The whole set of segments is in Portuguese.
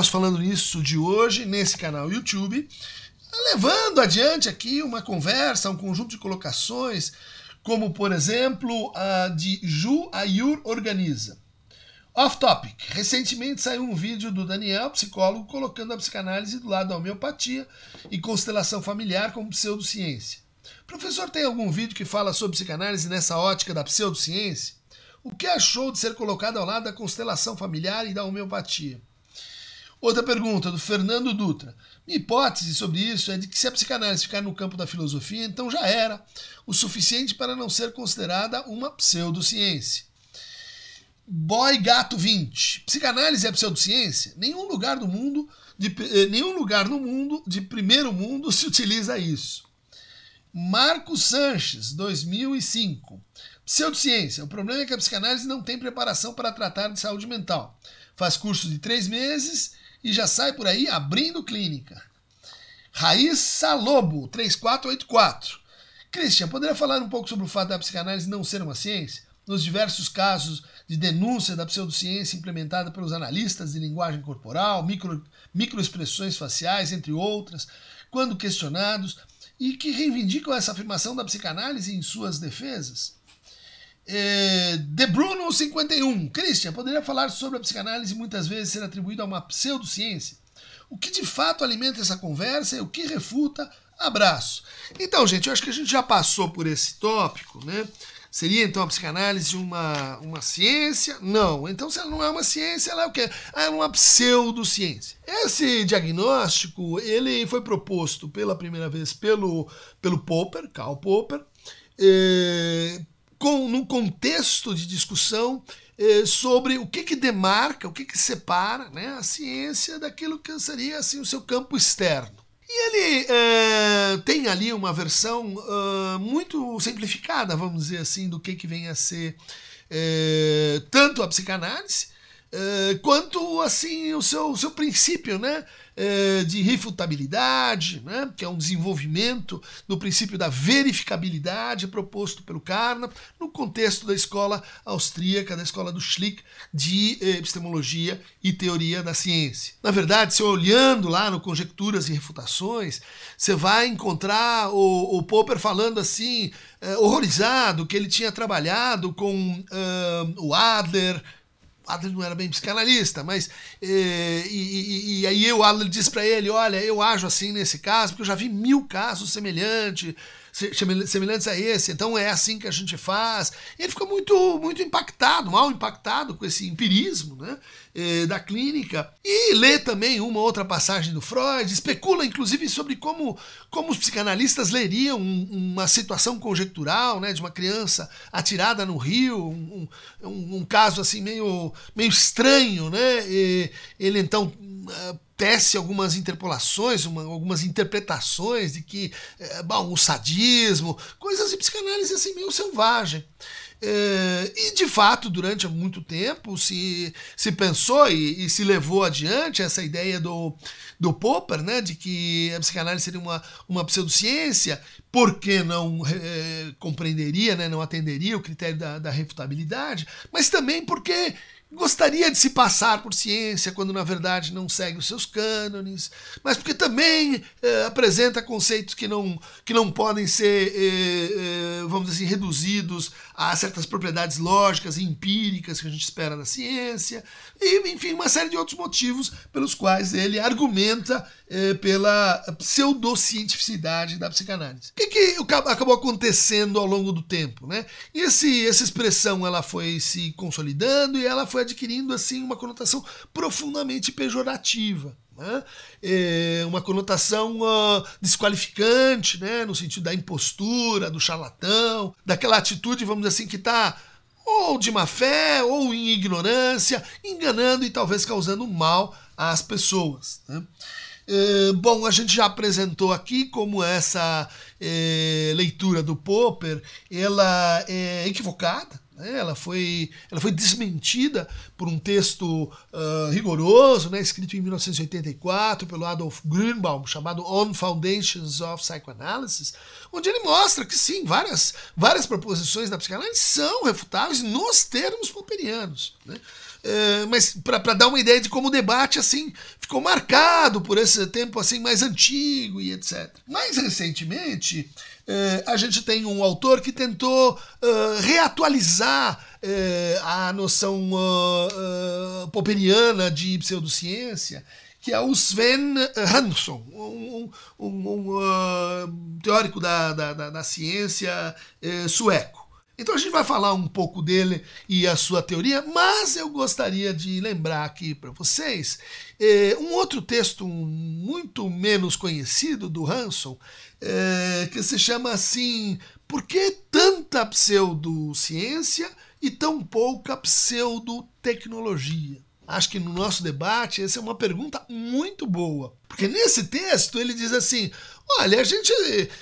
nosso Falando Nisso de hoje, nesse canal YouTube, levando adiante aqui uma conversa, um conjunto de colocações, como por exemplo a de Ju Ayur Organiza. Off topic. Recentemente saiu um vídeo do Daniel, psicólogo, colocando a psicanálise do lado da homeopatia e constelação familiar como pseudociência. Professor, tem algum vídeo que fala sobre psicanálise nessa ótica da pseudociência? O que achou de ser colocado ao lado da constelação familiar e da homeopatia? Outra pergunta, do Fernando Dutra. Minha hipótese sobre isso é de que se a psicanálise ficar no campo da filosofia, então já era o suficiente para não ser considerada uma pseudociência. Boy Gato 20. Psicanálise é pseudociência? Nenhum lugar do mundo, de, eh, nenhum lugar no mundo de primeiro mundo se utiliza isso. Marcos Sanches, 2005. Pseudociência. O problema é que a psicanálise não tem preparação para tratar de saúde mental. Faz curso de três meses e já sai por aí abrindo clínica. Raíssa Lobo, 3484. Christian, poderia falar um pouco sobre o fato da psicanálise não ser uma ciência? Nos diversos casos de denúncia da pseudociência implementada pelos analistas de linguagem corporal, micro, microexpressões faciais, entre outras, quando questionados, e que reivindicam essa afirmação da psicanálise em suas defesas? É, De Bruno 51. Christian, poderia falar sobre a psicanálise muitas vezes ser atribuída a uma pseudociência? O que de fato alimenta essa conversa e o que refuta? Abraço. Então, gente, eu acho que a gente já passou por esse tópico, né? Seria então a psicanálise uma, uma ciência? Não. Então, se ela não é uma ciência, ela é o quê? Ela é uma pseudociência. Esse diagnóstico ele foi proposto pela primeira vez pelo, pelo Popper, Karl Popper, eh, com, num contexto de discussão eh, sobre o que, que demarca, o que, que separa né, a ciência daquilo que seria assim, o seu campo externo. E ele eh, tem ali uma versão uh, muito simplificada, vamos dizer assim, do que, que vem a ser eh, tanto a psicanálise quanto assim o seu, seu princípio, né? É, de refutabilidade, né, que é um desenvolvimento do princípio da verificabilidade proposto pelo Carnap no contexto da escola austríaca, da escola do Schlick, de eh, epistemologia e teoria da ciência. Na verdade, se olhando lá no Conjecturas e Refutações, você vai encontrar o, o Popper falando assim, eh, horrorizado, que ele tinha trabalhado com uh, o Adler, Adler não era bem psicanalista, mas. Eh, e, e, e, aí o Adler diz para ele: Olha, eu ajo assim nesse caso, porque eu já vi mil casos semelhantes semelhantes a esse, então é assim que a gente faz. Ele fica muito, muito impactado, mal impactado com esse empirismo né, eh, da clínica. E lê também uma outra passagem do Freud, especula inclusive sobre como, como os psicanalistas leriam uma situação conjectural né, de uma criança atirada no rio, um, um, um caso assim meio, meio estranho. Né, e ele então ah, tece algumas interpolações, uma, algumas interpretações de que, é, bom, o sadismo, coisas de psicanálise assim meio selvagem. É, e de fato, durante muito tempo se, se pensou e, e, se levou adiante essa ideia do, do Popper, né, de que a psicanálise seria uma, uma pseudociência, porque não é, compreenderia, né, não atenderia o critério da, da refutabilidade, mas também porque gostaria de se passar por ciência quando na verdade não segue os seus cânones, mas porque também eh, apresenta conceitos que não, que não podem ser, eh, eh, vamos dizer assim, reduzidos a certas propriedades lógicas e empíricas que a gente espera da ciência, e enfim, uma série de outros motivos pelos quais ele argumenta pela pseudocientificidade da psicanálise. O que, que acabou acontecendo ao longo do tempo? Né? E esse, essa expressão ela foi se consolidando e ela foi foi adquirindo assim uma conotação profundamente pejorativa. Né? É uma conotação uh, desqualificante, né? no sentido da impostura, do charlatão, daquela atitude, vamos dizer assim, que está ou de má fé ou em ignorância, enganando e talvez causando mal às pessoas. Né? É, bom, a gente já apresentou aqui como essa é, leitura do Popper ela é equivocada, né? Ela, foi, ela foi desmentida por um texto uh, rigoroso, né, escrito em 1984 pelo Adolf Grünbaum, chamado On Foundations of Psychoanalysis, onde ele mostra que sim, várias, várias proposições da psicanálise são refutáveis nos termos popperianos. Né? é, mas para dar uma ideia de como o debate assim ficou marcado por esse tempo assim mais antigo e etc. Mais recentemente, é, a gente tem um autor que tentou uh, reatualizar uh, a noção uh, popperiana de pseudociência que é o Sven Hansson, um, um, um teórico da, da, da, da ciência sueco. Então a gente vai falar um pouco dele e a sua teoria, mas eu gostaria de lembrar aqui para vocês eh, um outro texto muito menos conhecido do Hanson, eh, que se chama assim: Por que tanta pseudociência e tão pouca pseudotecnologia? Acho que no nosso debate essa é uma pergunta muito boa. Porque nesse texto ele diz assim: olha, a gente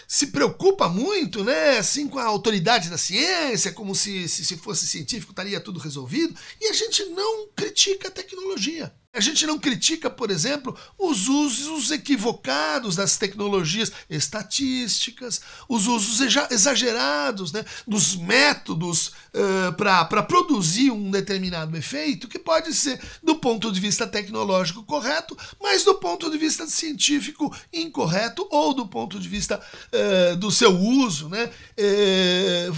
se preocupa muito, né, assim, com a autoridade da ciência, como se, se, se fosse científico estaria tudo resolvido, e a gente não critica a tecnologia. A gente não critica, por exemplo, os usos equivocados das tecnologias estatísticas, os usos exagerados né, dos métodos uh, para produzir um determinado efeito, que pode ser, do ponto de vista tecnológico, correto, mas do ponto de vista científico, incorreto, ou do ponto de vista uh, do seu uso, né, uh,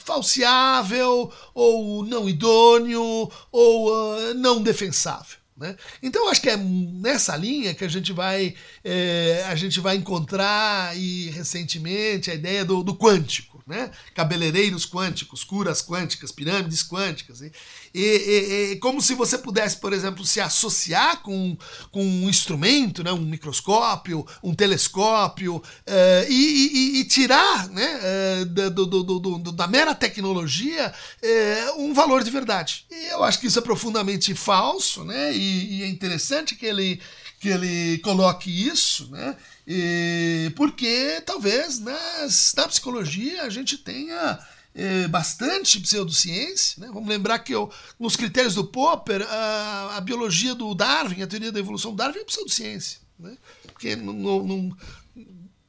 falseável, ou não idôneo, ou não defensável. Né? Então acho que é nessa linha que a gente vai é, a gente vai encontrar e recentemente a ideia do, do quântico, né? cabeleireiros quânticos, curas quânticas, pirâmides quânticas. E, e, e, como se você pudesse, por exemplo, se associar com, com um instrumento, né? um microscópio, um telescópio, é, e, e, tirar né? É, do, do, do, da mera tecnologia é, um valor de verdade. E eu acho que isso é profundamente falso, né? e, é interessante que ele que ele coloque isso, né? E porque talvez nas, na psicologia a gente tenha é, bastante pseudociência. Né? Vamos lembrar que eu, nos critérios do Popper, a, a, biologia do Darwin, a teoria da evolução do Darwin é pseudociência. Né? Porque não, não,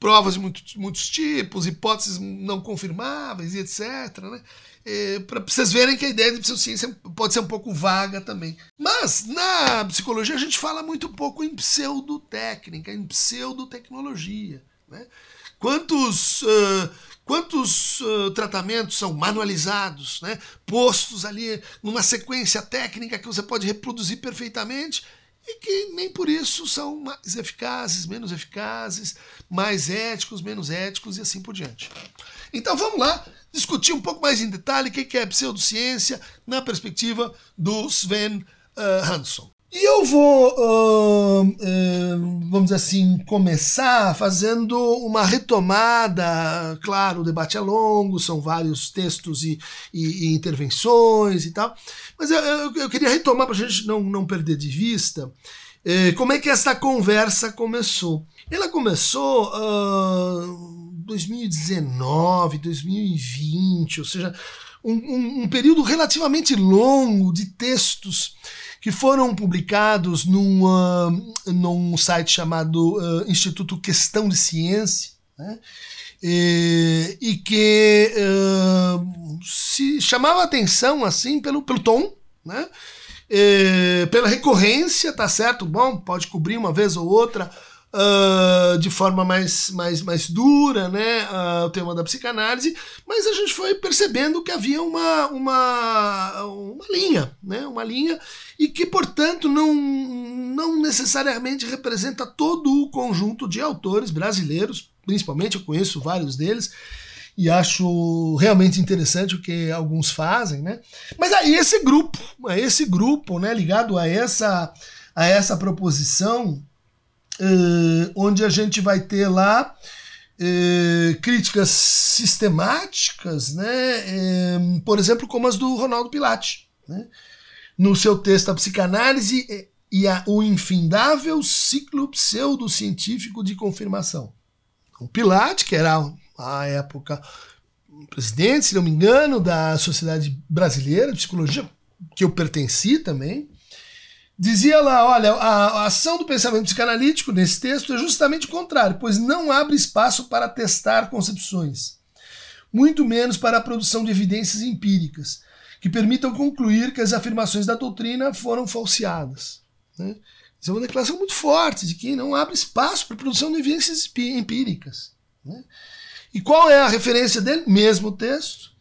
provas de muitos, muitos tipos, hipóteses não confirmáveis e etc. Né? É, para vocês verem que a ideia de pseudociência pode ser um pouco vaga também. Mas na psicologia a gente fala muito pouco em pseudotécnica, em pseudotecnologia. Né? Quantos, uh, quantos uh, tratamentos são manualizados, né? postos ali numa sequência técnica que você pode reproduzir perfeitamente e que nem por isso são mais eficazes, menos eficazes, mais éticos, menos éticos e assim por diante. Então vamos lá discutir um pouco mais em detalhe o que é pseudociência na perspectiva do Sven uh. E eu vou, uh, uh, vamos dizer assim, começar fazendo uma retomada. Claro, o debate é longo, são vários textos e, e, e intervenções e tal, mas eu, eu, eu queria retomar para a gente não, não perder de vista eh, como é que essa conversa começou. Ela começou uh, 2019, 2020, ou seja, um, um, um período relativamente longo de textos que foram publicados num, uh, num site chamado uh, Instituto Questão de Ciência, né? e, e, que uh, se chamava atenção assim pelo, pelo tom, né? E, pela recorrência, tá certo? Bom, pode cobrir uma vez ou outra uh, de forma mais, mais, mais dura né, uh, o tema da psicanálise, mas a gente foi percebendo que havia uma, uma, uma linha, né, uma linha e que, portanto, não, não necessariamente representa todo o conjunto de autores brasileiros, principalmente eu conheço vários deles, e acho realmente interessante o que alguns fazem, né? Mas aí esse grupo, esse grupo, né, ligado a essa a essa proposição uh, onde a gente vai ter lá uh, críticas sistemáticas, né? Uh, por exemplo, como as do Ronaldo Pilate, né? no seu texto A Psicanálise e a, o Infindável Ciclo Pseudocientífico de Confirmação. O Pilate, que era, à época, presidente, se não me engano, da Sociedade Brasileira de Psicologia, que eu pertenci também, Dizia lá, olha, a, ação do pensamento psicanalítico nesse texto é justamente o contrário, pois não abre espaço para testar concepções, muito menos para a produção de evidências empíricas, que permitam concluir que as afirmações da doutrina foram falseadas. Né? Isso é uma declaração muito forte de que não abre espaço para a produção de evidências empíricas. Né? E qual é a referência dele? Mesmo texto.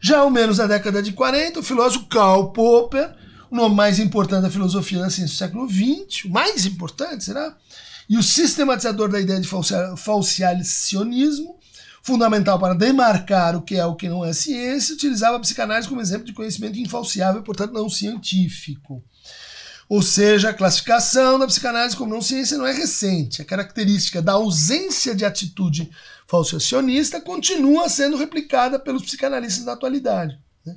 Já ao menos na década de 40, o filósofo Karl Popper, nome mais importante da filosofia da ciência do século XX, o mais importante, será? E o sistematizador da ideia de falciacionismo, fundamental para demarcar o que é o que não é ciência, utilizava a psicanálise como exemplo de conhecimento infalciável, portanto não científico. Ou seja, a classificação da psicanálise como não ciência não é recente. A característica da ausência de atitude falsacionista continua sendo replicada pelos psicanalistas da atualidade. Né?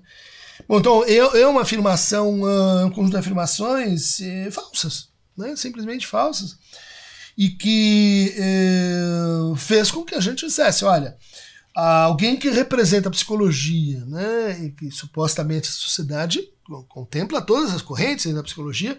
Bom, então é, uma afirmação, um conjunto de afirmações é, falsas, né? simplesmente falsas e que eh, fez com que a gente dissesse, olha, alguém que representa a psicologia, né, e que supostamente a sociedade contempla todas as correntes da psicologia,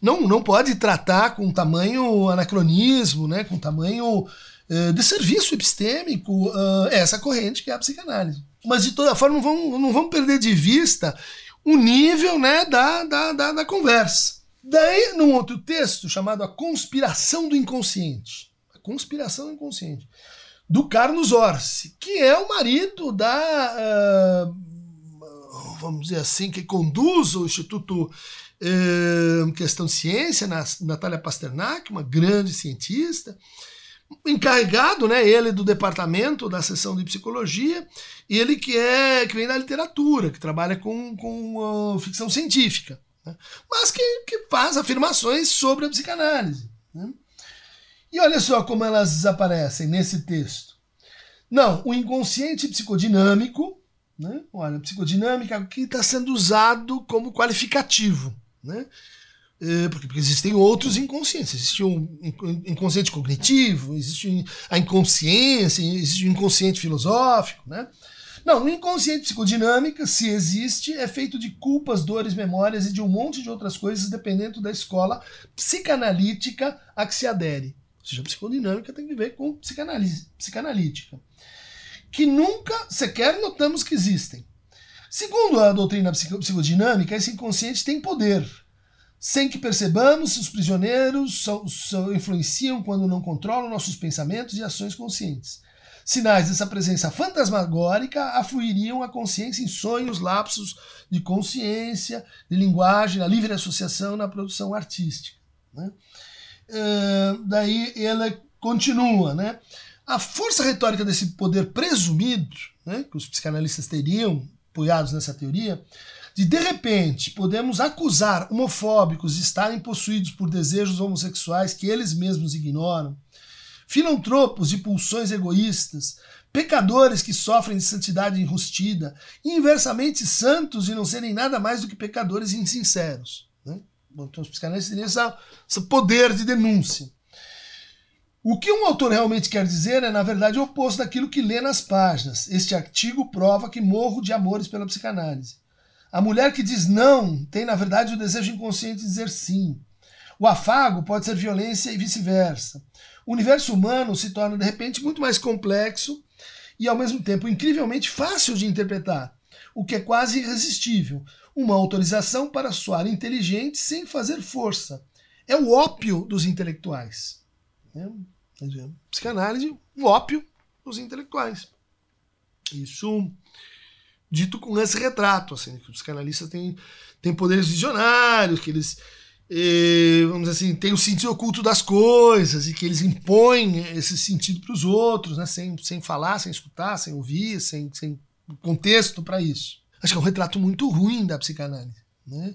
não, não pode tratar com tamanho anacronismo, né, com tamanho eh, de serviço epistêmico uh, essa corrente que é a psicanálise. Mas de toda forma não vamos, não vamos perder de vista o nível né, da, da, da, da conversa. Daí, num outro texto chamado A Conspiração do Inconsciente, A Conspiração do Inconsciente, do Carlos Orsi, que é o marido da, uh, vamos dizer assim, que conduz o Instituto uh, Questão de Ciência, na, Natália Pasternak, uma grande cientista, encarregado, né, ele do departamento da seção de psicologia, e ele que é que vem da literatura, que trabalha com, com uh, ficção científica né? mas que, que faz afirmações sobre a psicanálise. Né? E olha só como elas aparecem nesse texto. Não, o inconsciente psicodinâmico, né? olha, psicodinâmica aqui está sendo usado como qualificativo. Né? É, porque, porque, existem outros inconscientes. Existe um inconsciente cognitivo, existe a inconsciência, existe o inconsciente filosófico. Né? Não, o inconsciente psicodinâmica, se existe, é feito de culpas, dores, memórias e de um monte de outras coisas, dependendo da escola psicanalítica a que se adere. Ou seja, a psicodinâmica tem que ver com psicanálise, psicanalítica. Que nunca sequer notamos que existem. Segundo a doutrina psicodinâmica, esse inconsciente tem poder. Sem que percebamos, os prisioneiros influenciam quando não controlam nossos pensamentos e ações conscientes. Sinais dessa presença fantasmagórica afluiriam a consciência em sonhos, lapsos de consciência, de linguagem, na livre associação, na produção artística. Né? Uh, daí ela continua, né? A força retórica desse poder presumido, né, que os psicanalistas teriam, apoiados nessa teoria, de de repente podemos acusar homofóbicos de estarem possuídos por desejos homossexuais que eles mesmos ignoram, filantropos de pulsões egoístas, pecadores que sofrem de santidade enrustida, inversamente santos e não serem nada mais do que pecadores insinceros. Né? Então os psicanalistas têm esse poder de denúncia. O que um autor realmente quer dizer é, na verdade, o oposto daquilo que lê nas páginas. Este artigo prova que morro de amores pela psicanálise. A mulher que diz não tem, na verdade, o desejo inconsciente de dizer sim. O afago pode ser violência e vice-versa. O universo humano se torna, de repente, muito mais complexo e, ao mesmo tempo, incrivelmente fácil de interpretar, o que é quase irresistível. Uma autorização para soar inteligente sem fazer força. É o ópio dos intelectuais. É, psicanálise, o ópio dos intelectuais. Isso dito com esse retrato, assim, que os psicanalistas têm, têm poderes visionários, que eles e, vamos dizer assim, tem o sentido oculto das coisas e que eles impõem esse sentido para os outros, né? sem, sem falar, sem escutar, sem ouvir, sem, sem contexto para isso. Acho que é um retrato muito ruim da psicanálise. Né?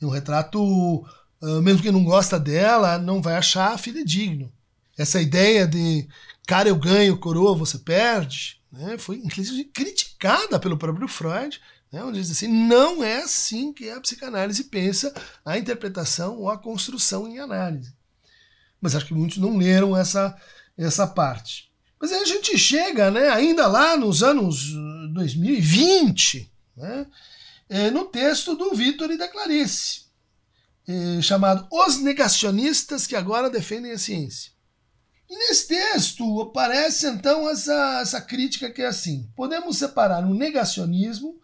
É um retrato, uh, mesmo quem não gosta dela, não vai achar fidedigno. Essa ideia de cara eu ganho, coroa você perde, né? foi inclusive criticada pelo próprio Freud né, onde diz assim, não é assim que a psicanálise pensa a interpretação ou a construção em análise. Mas acho que muitos não leram essa, essa parte. Mas aí a gente chega, né, ainda lá nos anos 2020, né, é, no texto do Vitor e da Clarice, é, chamado Os Negacionistas que Agora Defendem a Ciência. E nesse texto aparece então essa, essa crítica que é assim: podemos separar o negacionismo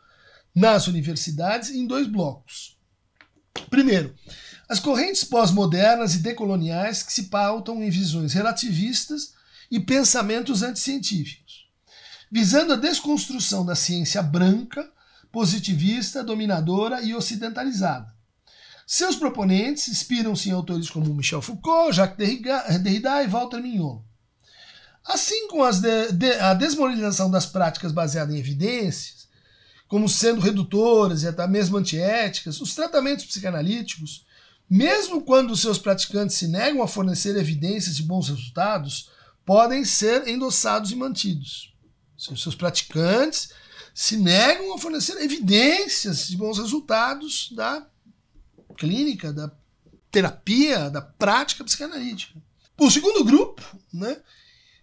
nas universidades em dois blocos. Primeiro, as correntes pós-modernas e decoloniais que se pautam em visões relativistas e pensamentos anticientíficos, visando a desconstrução da ciência branca, positivista, dominadora e ocidentalizada. Seus proponentes inspiram-se em autores como Michel Foucault, Jacques Derrida e Walter Mignon. Assim como de, de, a desmoralização das práticas baseadas em evidências, como sendo redutoras e até mesmo antiéticas, os tratamentos psicanalíticos, mesmo quando seus praticantes se negam a fornecer evidências de bons resultados, podem ser endossados e mantidos. Os seus praticantes se negam a fornecer evidências de bons resultados da clínica, da terapia, da prática psicanalítica. O segundo grupo, né,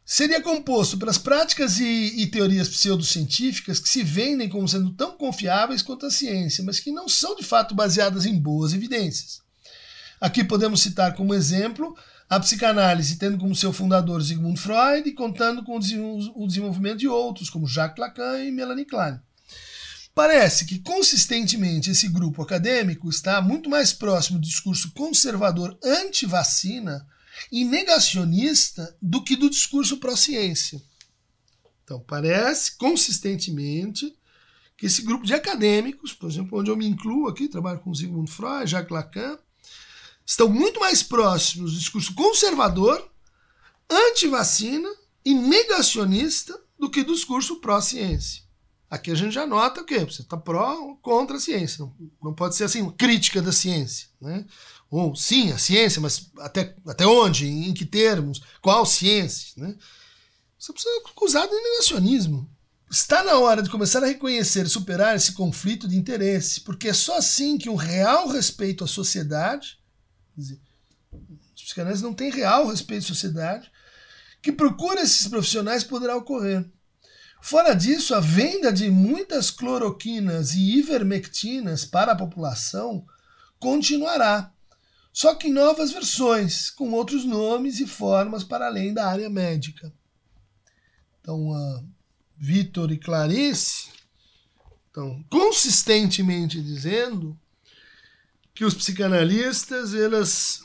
seria composto pelas práticas e, e, teorias pseudocientíficas que se vendem como sendo tão confiáveis quanto a ciência, mas que não são de fato baseadas em boas evidências. Aqui podemos citar como exemplo a psicanálise, tendo como seu fundador Sigmund Freud e contando com o desenvolvimento de outros, como Jacques Lacan e Melanie Klein. Parece que consistentemente esse grupo acadêmico está muito mais próximo do discurso conservador anti-vacina e negacionista do que do discurso pró-ciência. Então, parece consistentemente que esse grupo de acadêmicos, por exemplo, onde eu me incluo aqui, trabalho com Sigmund Freud, Jacques Lacan, estão muito mais próximos do discurso conservador, anti-vacina e negacionista do que do discurso pró-ciência. Aqui a gente já nota o quê? Você está pró ou contra a ciência. Não, pode ser assim, crítica da ciência. Né? Ou sim, a ciência, mas até, até onde? Em que termos? Qual ciência? Né? Você precisa acusado de negacionismo. Está na hora de começar a reconhecer e superar esse conflito de interesse, porque é só assim que um real respeito à sociedade, dizer, os psicanalistas não têm real respeito à sociedade, que procura esses profissionais poderá ocorrer. Fora disso, a venda de muitas cloroquinas e ivermectinas para a população continuará, só que em novas versões, com outros nomes e formas para além da área médica. Então, uh, Vitor e Clarice estão consistentemente dizendo que os psicanalistas elas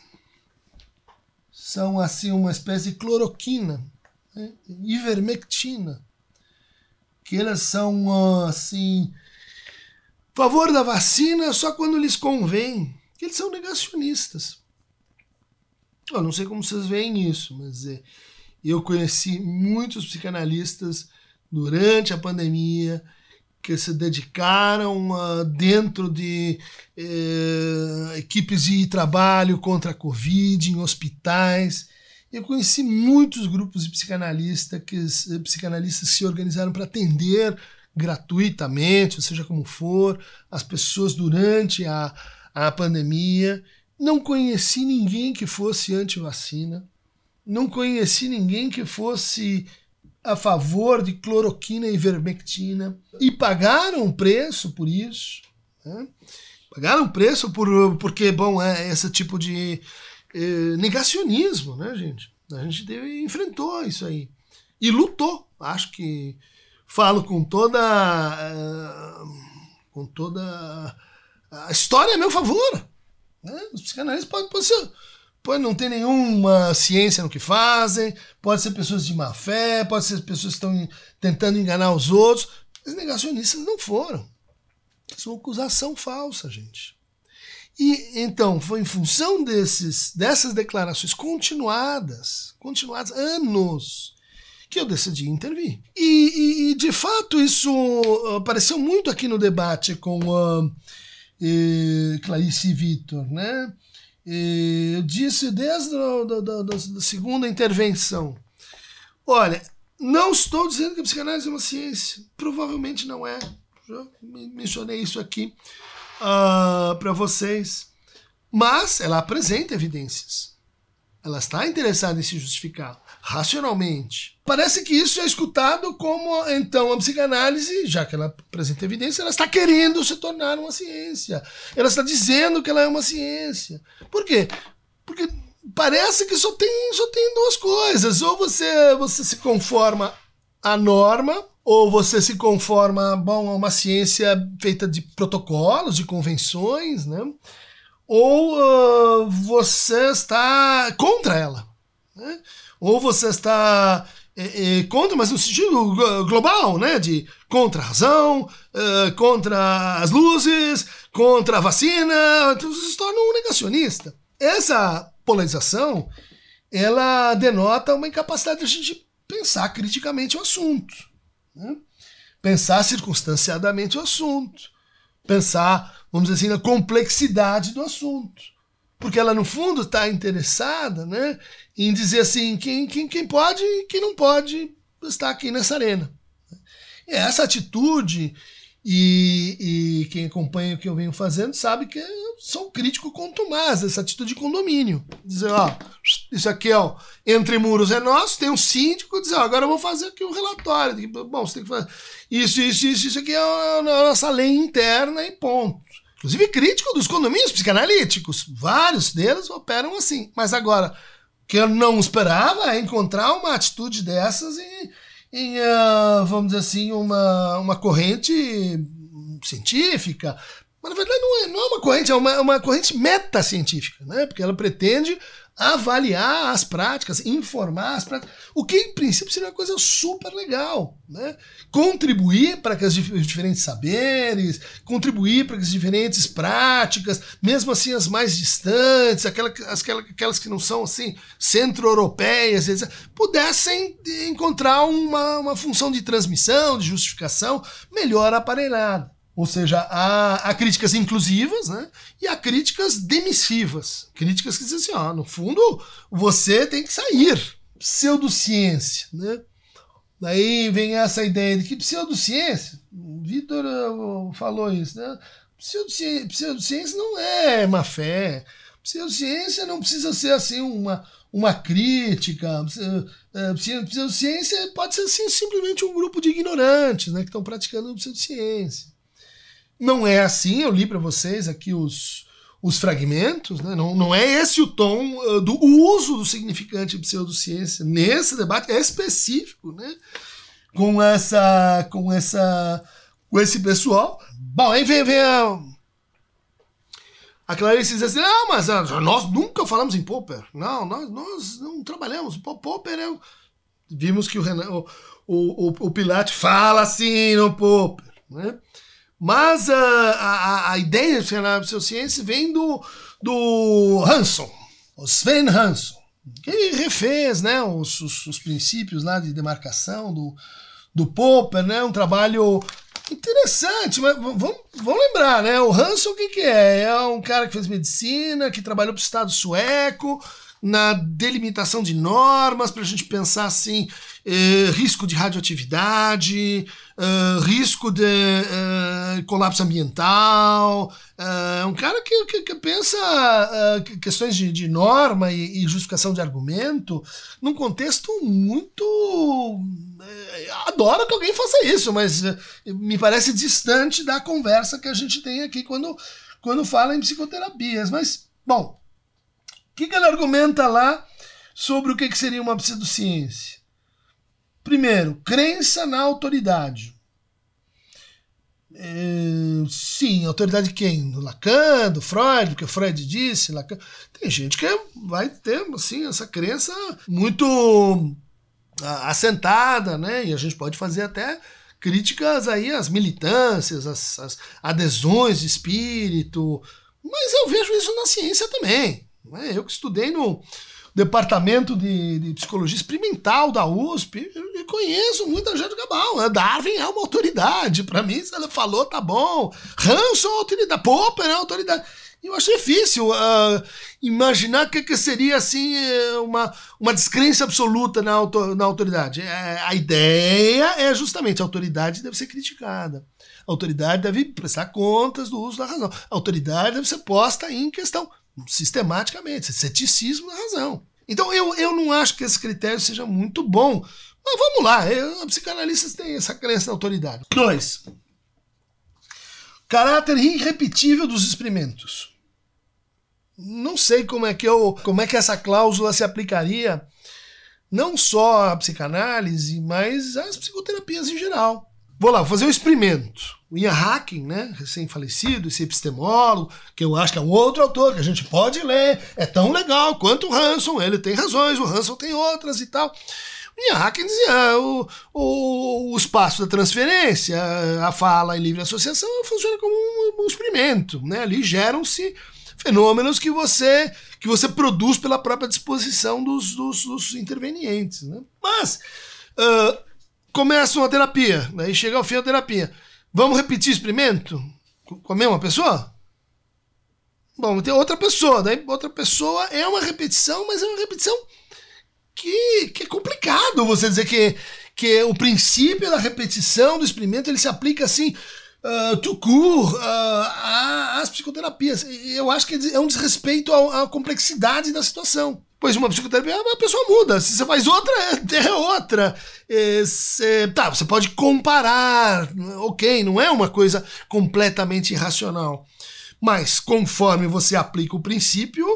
são assim uma espécie de cloroquina, né? ivermectina, que elas são assim favor da vacina só quando lhes convém que eles são negacionistas. Eu não sei como vocês veem isso, mas é, eu conheci muitos psicanalistas durante a pandemia que se dedicaram uh, dentro de uh, equipes de trabalho contra a Covid, em hospitais. Eu conheci muitos grupos de psicanalistas que, psicanalistas que se organizaram para atender gratuitamente, ou seja como for, as pessoas durante a, a pandemia. Não conheci ninguém que fosse anti-vacina. Não conheci ninguém que fosse a favor de cloroquina e ivermectina. E pagaram preço por isso. Né? Pagaram preço por, porque, bom, é esse tipo de é, negacionismo, né, gente? A gente teve, enfrentou isso aí. E lutou. Acho que falo com toda. Uh, com toda a história a meu favor. Né? Os psicanalistas podem, podem ser. Pode não ter nenhuma ciência no que fazem, pode ser pessoas de má fé, pode ser pessoas que estão tentando enganar os outros. Os negacionistas não foram. Isso é uma acusação falsa, gente. E então, foi em função desses, dessas declarações continuadas, continuadas anos, que eu decidi intervir. E, e, e de fato, isso apareceu muito aqui no debate com uh, e Clarice e Vitor, né? E eu disse desde a da, da, da, segunda intervenção, olha, não estou dizendo que a psicanálise é uma ciência, provavelmente não é. Já mencionei isso aqui uh, ah, para vocês, mas ela apresenta evidências. Ela está interessada em se justificar racionalmente. Parece que isso é escutado como, então, a psicanálise, já que ela apresenta evidência, ela está querendo se tornar uma ciência. Ela está dizendo que ela é uma ciência. Por quê? Porque parece que só tem, só tem duas coisas. Ou você, você se conforma à norma, Ou você se conforma bom, a uma ciência feita de protocolos, de convenções, né? ou uh, você está contra ela. Né? Ou você está é, é, contra, mas no sentido global, né? De contra a razão, uh, contra as luzes, contra a vacina, você se torna um negacionista. Essa polarização, ela denota uma incapacidade de a gente pensar criticamente o assunto. Né? Pensar circunstanciadamente o assunto. Pensar, vamos dizer assim, na complexidade do assunto. Porque ela, no fundo, está interessada né, em dizer assim, quem, quem, quem pode e quem não pode estar aqui nessa arena. E essa atitude, e, e, quem acompanha o que eu venho fazendo sabe que eu sou um crítico contumaz dessa atitude de condomínio. Dizer, ó, isso aqui, ó, entre muros é nosso, tem um síndico, dizer, ó, agora eu vou fazer aqui um relatório. Bom, você tem que fazer isso, isso, isso, isso aqui é a nossa lei interna e ponto inclusive crítico dos condomínios psicanalíticos. Vários deles operam assim. Mas agora, o que eu não esperava é encontrar uma atitude dessas em, em uh, vamos dizer assim, uma, uma corrente científica. Mas na verdade não é, não é uma corrente, é uma, uma corrente metacientífica, né? porque ela pretende avaliar as práticas, informar as práticas, o que em princípio seria uma coisa super legal, né? Contribuir para que os diferentes saberes, contribuir para que as diferentes práticas, mesmo assim as mais distantes, aquelas, aquelas que não são assim centro-europeias, pudessem encontrar uma, uma função de transmissão, de justificação melhor aparelhada. Ou seja, há, há, críticas inclusivas né? e há críticas demissivas. Críticas que dizem assim, ó, no fundo, você tem que sair. Pseudociência. Né? Daí vem essa ideia de que pseudociência, o Vitor uh, falou isso, né? Pseudociência, pseudociência não é má fé. Pseudociência não precisa ser assim uma, uma crítica. Uh, pseudociência pode ser assim, simplesmente um grupo de ignorantes né, que estão praticando pseudociência. Não é assim, eu li para vocês aqui os, os fragmentos, né? não, não é esse o tom uh, do uso do significante pseudociência nesse debate é específico, né? Com essa, com essa, com esse pessoal. Bom, aí vem, vem a, a Clarice diz assim, ah, mas uh, nós nunca falamos em Popper. Não, nós, nós não trabalhamos. Popper é... Vimos que o, Renan, o, o, o, Pilate fala assim no Popper, né? Mas a, a, a ideia de na pseudociência vem do, do Hanson, o Sven Hanson, que refez né, os, os, os princípios lá de demarcação do, do Popper, né, um trabalho interessante, mas vamos, vamos lembrar, né? O Hanson o que, que é? É um cara que fez medicina, que trabalhou para o Estado sueco, na delimitação de normas, para a gente pensar assim, eh, risco de radioatividade, eh, risco de eh, colapso ambiental. É um cara que, que, que pensa questões de, de norma e, e, justificação de argumento num contexto muito. adoro que alguém faça isso, mas me parece distante da conversa que a gente tem aqui quando, quando fala em psicoterapias. Mas, bom, que, que ele argumenta lá sobre o que, que seria uma pseudociência? Primeiro, crença na autoridade. É, sim, autoridade de quem? Do Lacan, do Freud, porque Freud disse, Lacan. Tem gente que vai ter assim, essa crença muito assentada, né? E a gente pode fazer até críticas aí às militâncias, às, às adesões de espírito, mas eu vejo isso na ciência também. Né? Eu que estudei no departamento de, de psicologia experimental da USP, eu conheço muita gente cabal. Né? Darwin é uma autoridade. Para mim, se ela falou, tá bom. Hanson é autoridade. Popper é autoridade. Eu acho difícil uh, imaginar que, que seria assim eh, uma, uma descrença absoluta na, auto, na autoridade. É, a ideia é justamente a autoridade deve ser criticada. A autoridade deve prestar contas do uso da razão. A autoridade deve ser posta em questão sistematicamente, ceticismo na razão. Então eu, eu não acho que esse critério seja muito bom. Mas vamos lá, eu, psicanalistas têm essa crença na autoridade. Dois. Caráter irrepetível dos experimentos. Não sei como é que eu, como é que essa cláusula se aplicaria não só a psicanálise, mas as psicoterapias em geral. Vou lá, vou fazer um experimento. O Ian Hacking, né, recém-falecido, esse epistemólogo, que eu acho que é um outro autor que a gente pode ler, é tão legal quanto o Hanson, ele tem razões, o Hanson tem outras e tal. O Ian Hacking dizia, o, o, o espaço da transferência, a fala em livre associação funciona como um, um experimento, né, ali geram-se fenômenos que você que você produz pela própria disposição dos, dos, dos intervenientes. Né? Mas uh, começa uma terapia, daí chega ao fim da terapia. Vamos repetir o experimento com a mesma pessoa? Bom, tem outra pessoa, daí outra pessoa é uma repetição, mas é uma repetição que, que é complicado você dizer que, que o princípio da repetição do experimento ele se aplica assim uh, tout court uh, às psicoterapias. Eu acho que é um desrespeito à, à complexidade da situação. Pois uma psicoterapia, a pessoa muda. Se você faz outra, é outra. É, cê, tá, você pode comparar, ok, não é uma coisa completamente irracional. Mas conforme você aplica o princípio,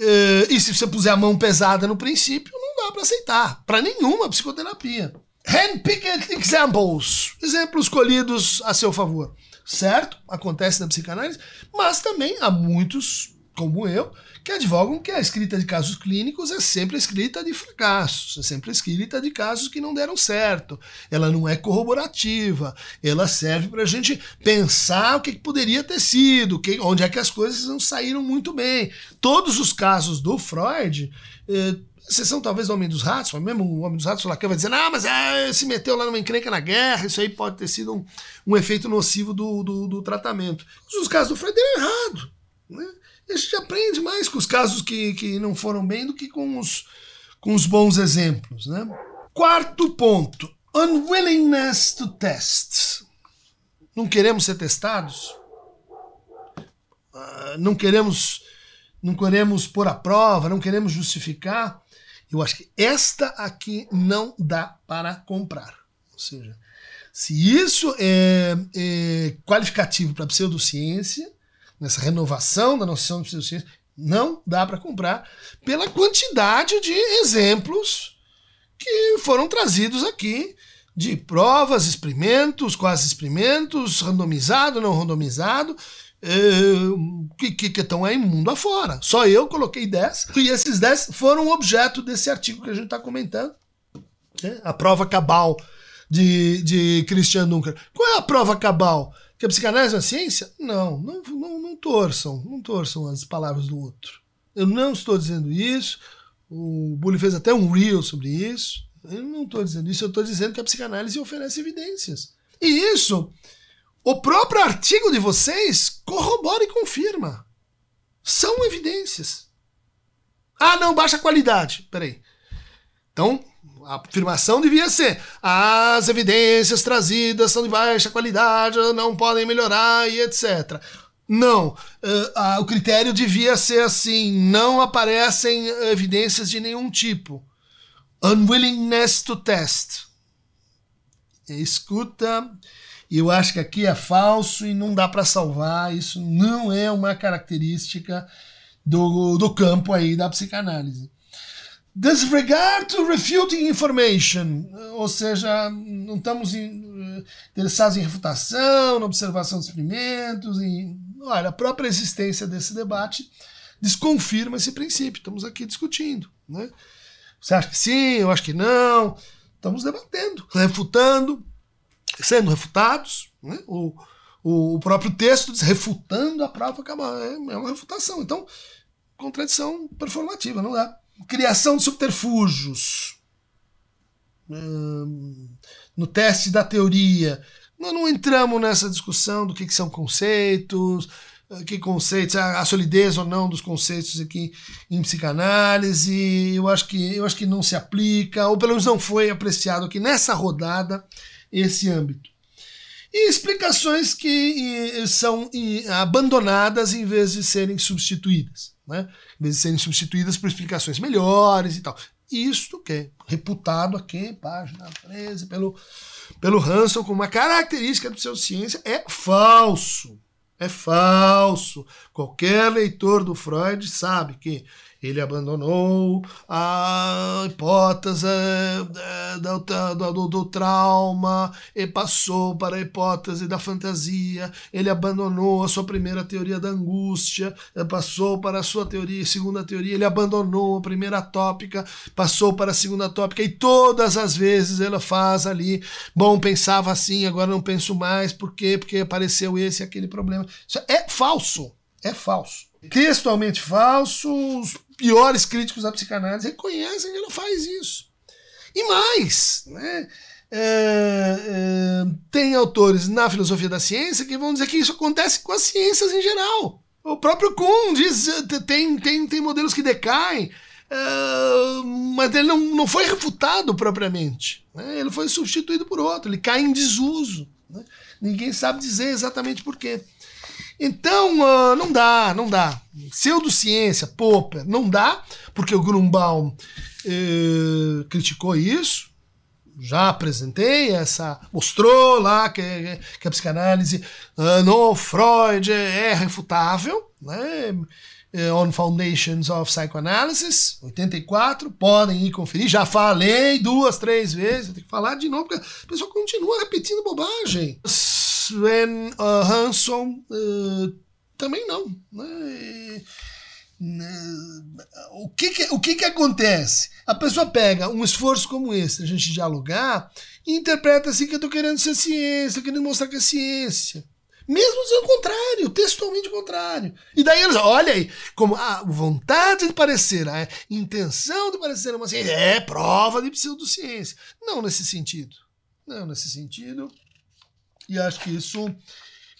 é, e se você puser a mão pesada no princípio, não dá para aceitar. Para nenhuma psicoterapia. Handpicked examples. Exemplos escolhidos a seu favor. Certo? Acontece na psicanálise, mas também há muitos, como eu, que advogam que a escrita de casos clínicos é sempre escrita de fracassos, é sempre escrita de casos que não deram certo. Ela não é corroborativa, ela serve para a gente pensar o que poderia ter sido, que, onde é que as coisas não saíram muito bem. Todos os casos do Freud. Eh, exceção talvez do Homem dos Ratos, mesmo o Homem dos Ratos, o Lacan vai dizer, ah, mas é, se meteu lá numa encrenca na guerra, isso aí pode ter sido um, um efeito nocivo do, do, do tratamento. Os casos do Freud deram errado. Né? A gente aprende mais com os casos que, que não foram bem do que com os, com os bons exemplos. Né? Quarto ponto: unwillingness to test. Não queremos ser testados? Uh, não queremos não queremos pôr à prova, não queremos justificar. Eu acho que esta aqui não dá para comprar. Ou seja, se isso é, é qualificativo para pseudociência, nessa renovação da noção de pseudociência, não dá para comprar pela quantidade de exemplos que foram trazidos aqui de provas, experimentos, quase experimentos, randomizado, não randomizado, é, que, que, que estão aí mundo afora. Só eu coloquei 10 e esses 10 foram objeto desse artigo que a gente está comentando. Né? A prova cabal de, de Christian Dunker. Qual é a prova cabal? Que a psicanálise é uma ciência? Não, não, não, não torçam, não torçam as palavras do outro. Eu não estou dizendo isso. O Bully fez até um reel sobre isso. Eu não estou dizendo isso, eu estou dizendo que a psicanálise oferece evidências. E isso, o próprio artigo de vocês corrobora e confirma. São evidências. Ah, não, baixa qualidade. Peraí. Então, a afirmação devia ser: as evidências trazidas são de baixa qualidade, não podem melhorar e etc. Não, uh, uh, o critério devia ser assim: não aparecem evidências de nenhum tipo. Unwillingness to test. Escuta, eu acho que aqui é falso e não dá para salvar. Isso não é uma característica do, do campo aí da psicanálise. Disregard to refuting information, ou seja, não estamos interessados em refutação, na observação de experimentos, em, olha, a própria existência desse debate desconfirma esse princípio. Estamos aqui discutindo, né? Você acha que sim? Eu acho que não. Estamos debatendo, refutando, sendo refutados. Né? O, o próprio texto diz refutando a prova é, é uma refutação. Então, contradição performativa, não dá criação de subterfúgios. Hum, no teste da teoria. Nós não entramos nessa discussão do que, são conceitos, eh, que conceitos, a, solidez ou não dos conceitos aqui em psicanálise. Eu acho que eu acho que não se aplica, ou pelo menos não foi apreciado aqui nessa rodada esse âmbito. E explicações que são abandonadas em vez de serem substituídas né? Em vez de serem substituídas por explicações melhores e tal. Isto que é reputado aqui, página 13, pelo, pelo Hanson, como uma característica do pseudociência, é falso. É falso. Qualquer leitor do Freud sabe que Ele abandonou a hipótese é, do, do, do, trauma e passou para a hipótese da fantasia. Ele abandonou a sua primeira teoria da angústia, passou para a sua teoria, segunda teoria. Ele abandonou a primeira tópica, passou para a segunda tópica e todas as vezes ela faz ali. Bom, pensava assim, agora não penso mais. Por quê? Porque apareceu esse aquele problema. Isso é falso. É falso. Textualmente falso, os piores críticos da psicanálise reconhecem que ela faz isso. E mais, né? É, é, tem autores na filosofia da ciência que vão dizer que isso acontece com as ciências em geral. O próprio Kuhn diz tem tem tem modelos que decaem, é, mas ele não, não foi refutado propriamente. Né? Ele foi substituído por outro, ele cai em desuso. Né? Ninguém sabe dizer exatamente por quê. Então, uh, não dá, não dá. Pseudociência, Popper, não dá, porque o Grunbaum uh, criticou isso. Já apresentei essa. Mostrou lá que, que a psicanálise uh, no Freud é refutável, né? Eh, on Foundations of Psychoanalysis, 84, podem ir conferir. Já falei duas, três vezes, tem que falar de novo, porque a pessoa continua repetindo bobagem. Sven uh, Hansson uh, também não. Né? O, que, que, o que, que acontece? A pessoa pega um esforço como esse, a gente dialogar, e interpreta assim que eu estou querendo ser ciência, querendo mostrar que é ciência. Mesmo dizendo o contrário, textualmente o contrário. E daí eles, olha aí, como a vontade de parecer, a intenção de parecer uma ciência é prova de pseudociência. Não nesse sentido. Não nesse sentido. E acho que isso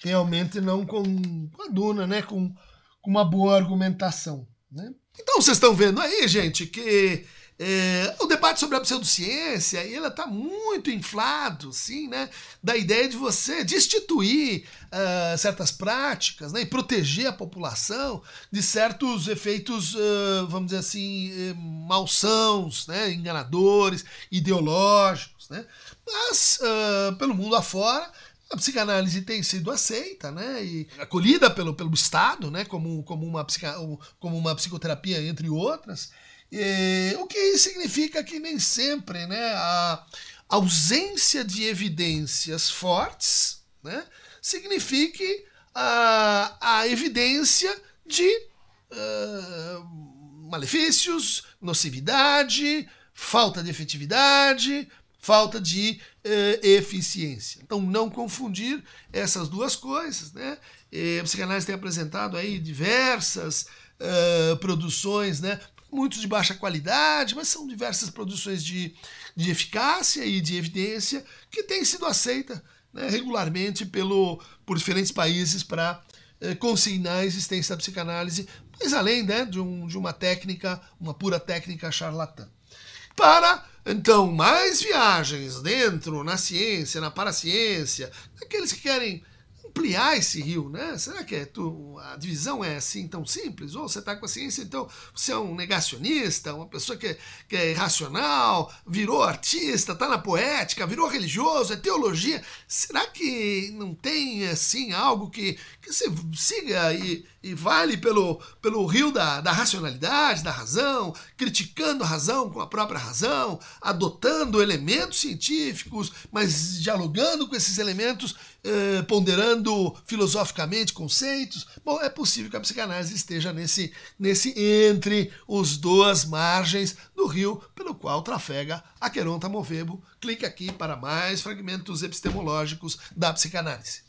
realmente não coaduna né, com, com uma boa argumentação. Né? Então vocês estão vendo aí, gente, que é, o debate sobre a pseudociência ele está muito inflado, sim, né, da ideia de você destituir uh, certas práticas né, e proteger a população de certos efeitos, uh, vamos dizer assim, eh, malsãos, né, enganadores, ideológicos. Né, mas, uh, pelo mundo afora, a psicanálise tem sido aceita, né, e acolhida pelo, pelo Estado, né, como, como, uma, como uma psicoterapia, entre outras, e, o que significa que nem sempre, né, a ausência de evidências fortes, né, signifique a, a eficiência de uh, malefícios, nocividade, falta de efetividade, falta de uh, eficiência. Então, não confundir essas duas coisas. Né? E a psicanálise tem apresentado aí diversas uh, produções, né? muitos de baixa qualidade, mas são diversas produções de, de eficácia e de evidência que têm sido aceitas né, regularmente pelo, por diferentes países para consignar a existência da psicanálise, mas além né, de, um, de uma técnica, uma pura técnica charlatã para então mais viagens dentro na ciência, na paraciência, aqueles que querem ampliar esse rio, né? Será que é tu, a divisão é assim tão simples? Ou você está com a ciência, então você é um negacionista, uma pessoa que, que é irracional, virou artista, está na poética, virou religioso, é teologia. Será que não tem assim algo que, que você siga e, e vale pelo, pelo rio da, da racionalidade, da razão, criticando a razão com a própria razão, adotando elementos científicos, mas dialogando com esses elementos, eh, ponderando filosoficamente conceitos? Bom, é possível que a psicanálise esteja nesse, nesse entre os duas margens do rio pelo qual trafega Aqueronta Movebo. Clique aqui para mais fragmentos epistemológicos da psicanálise.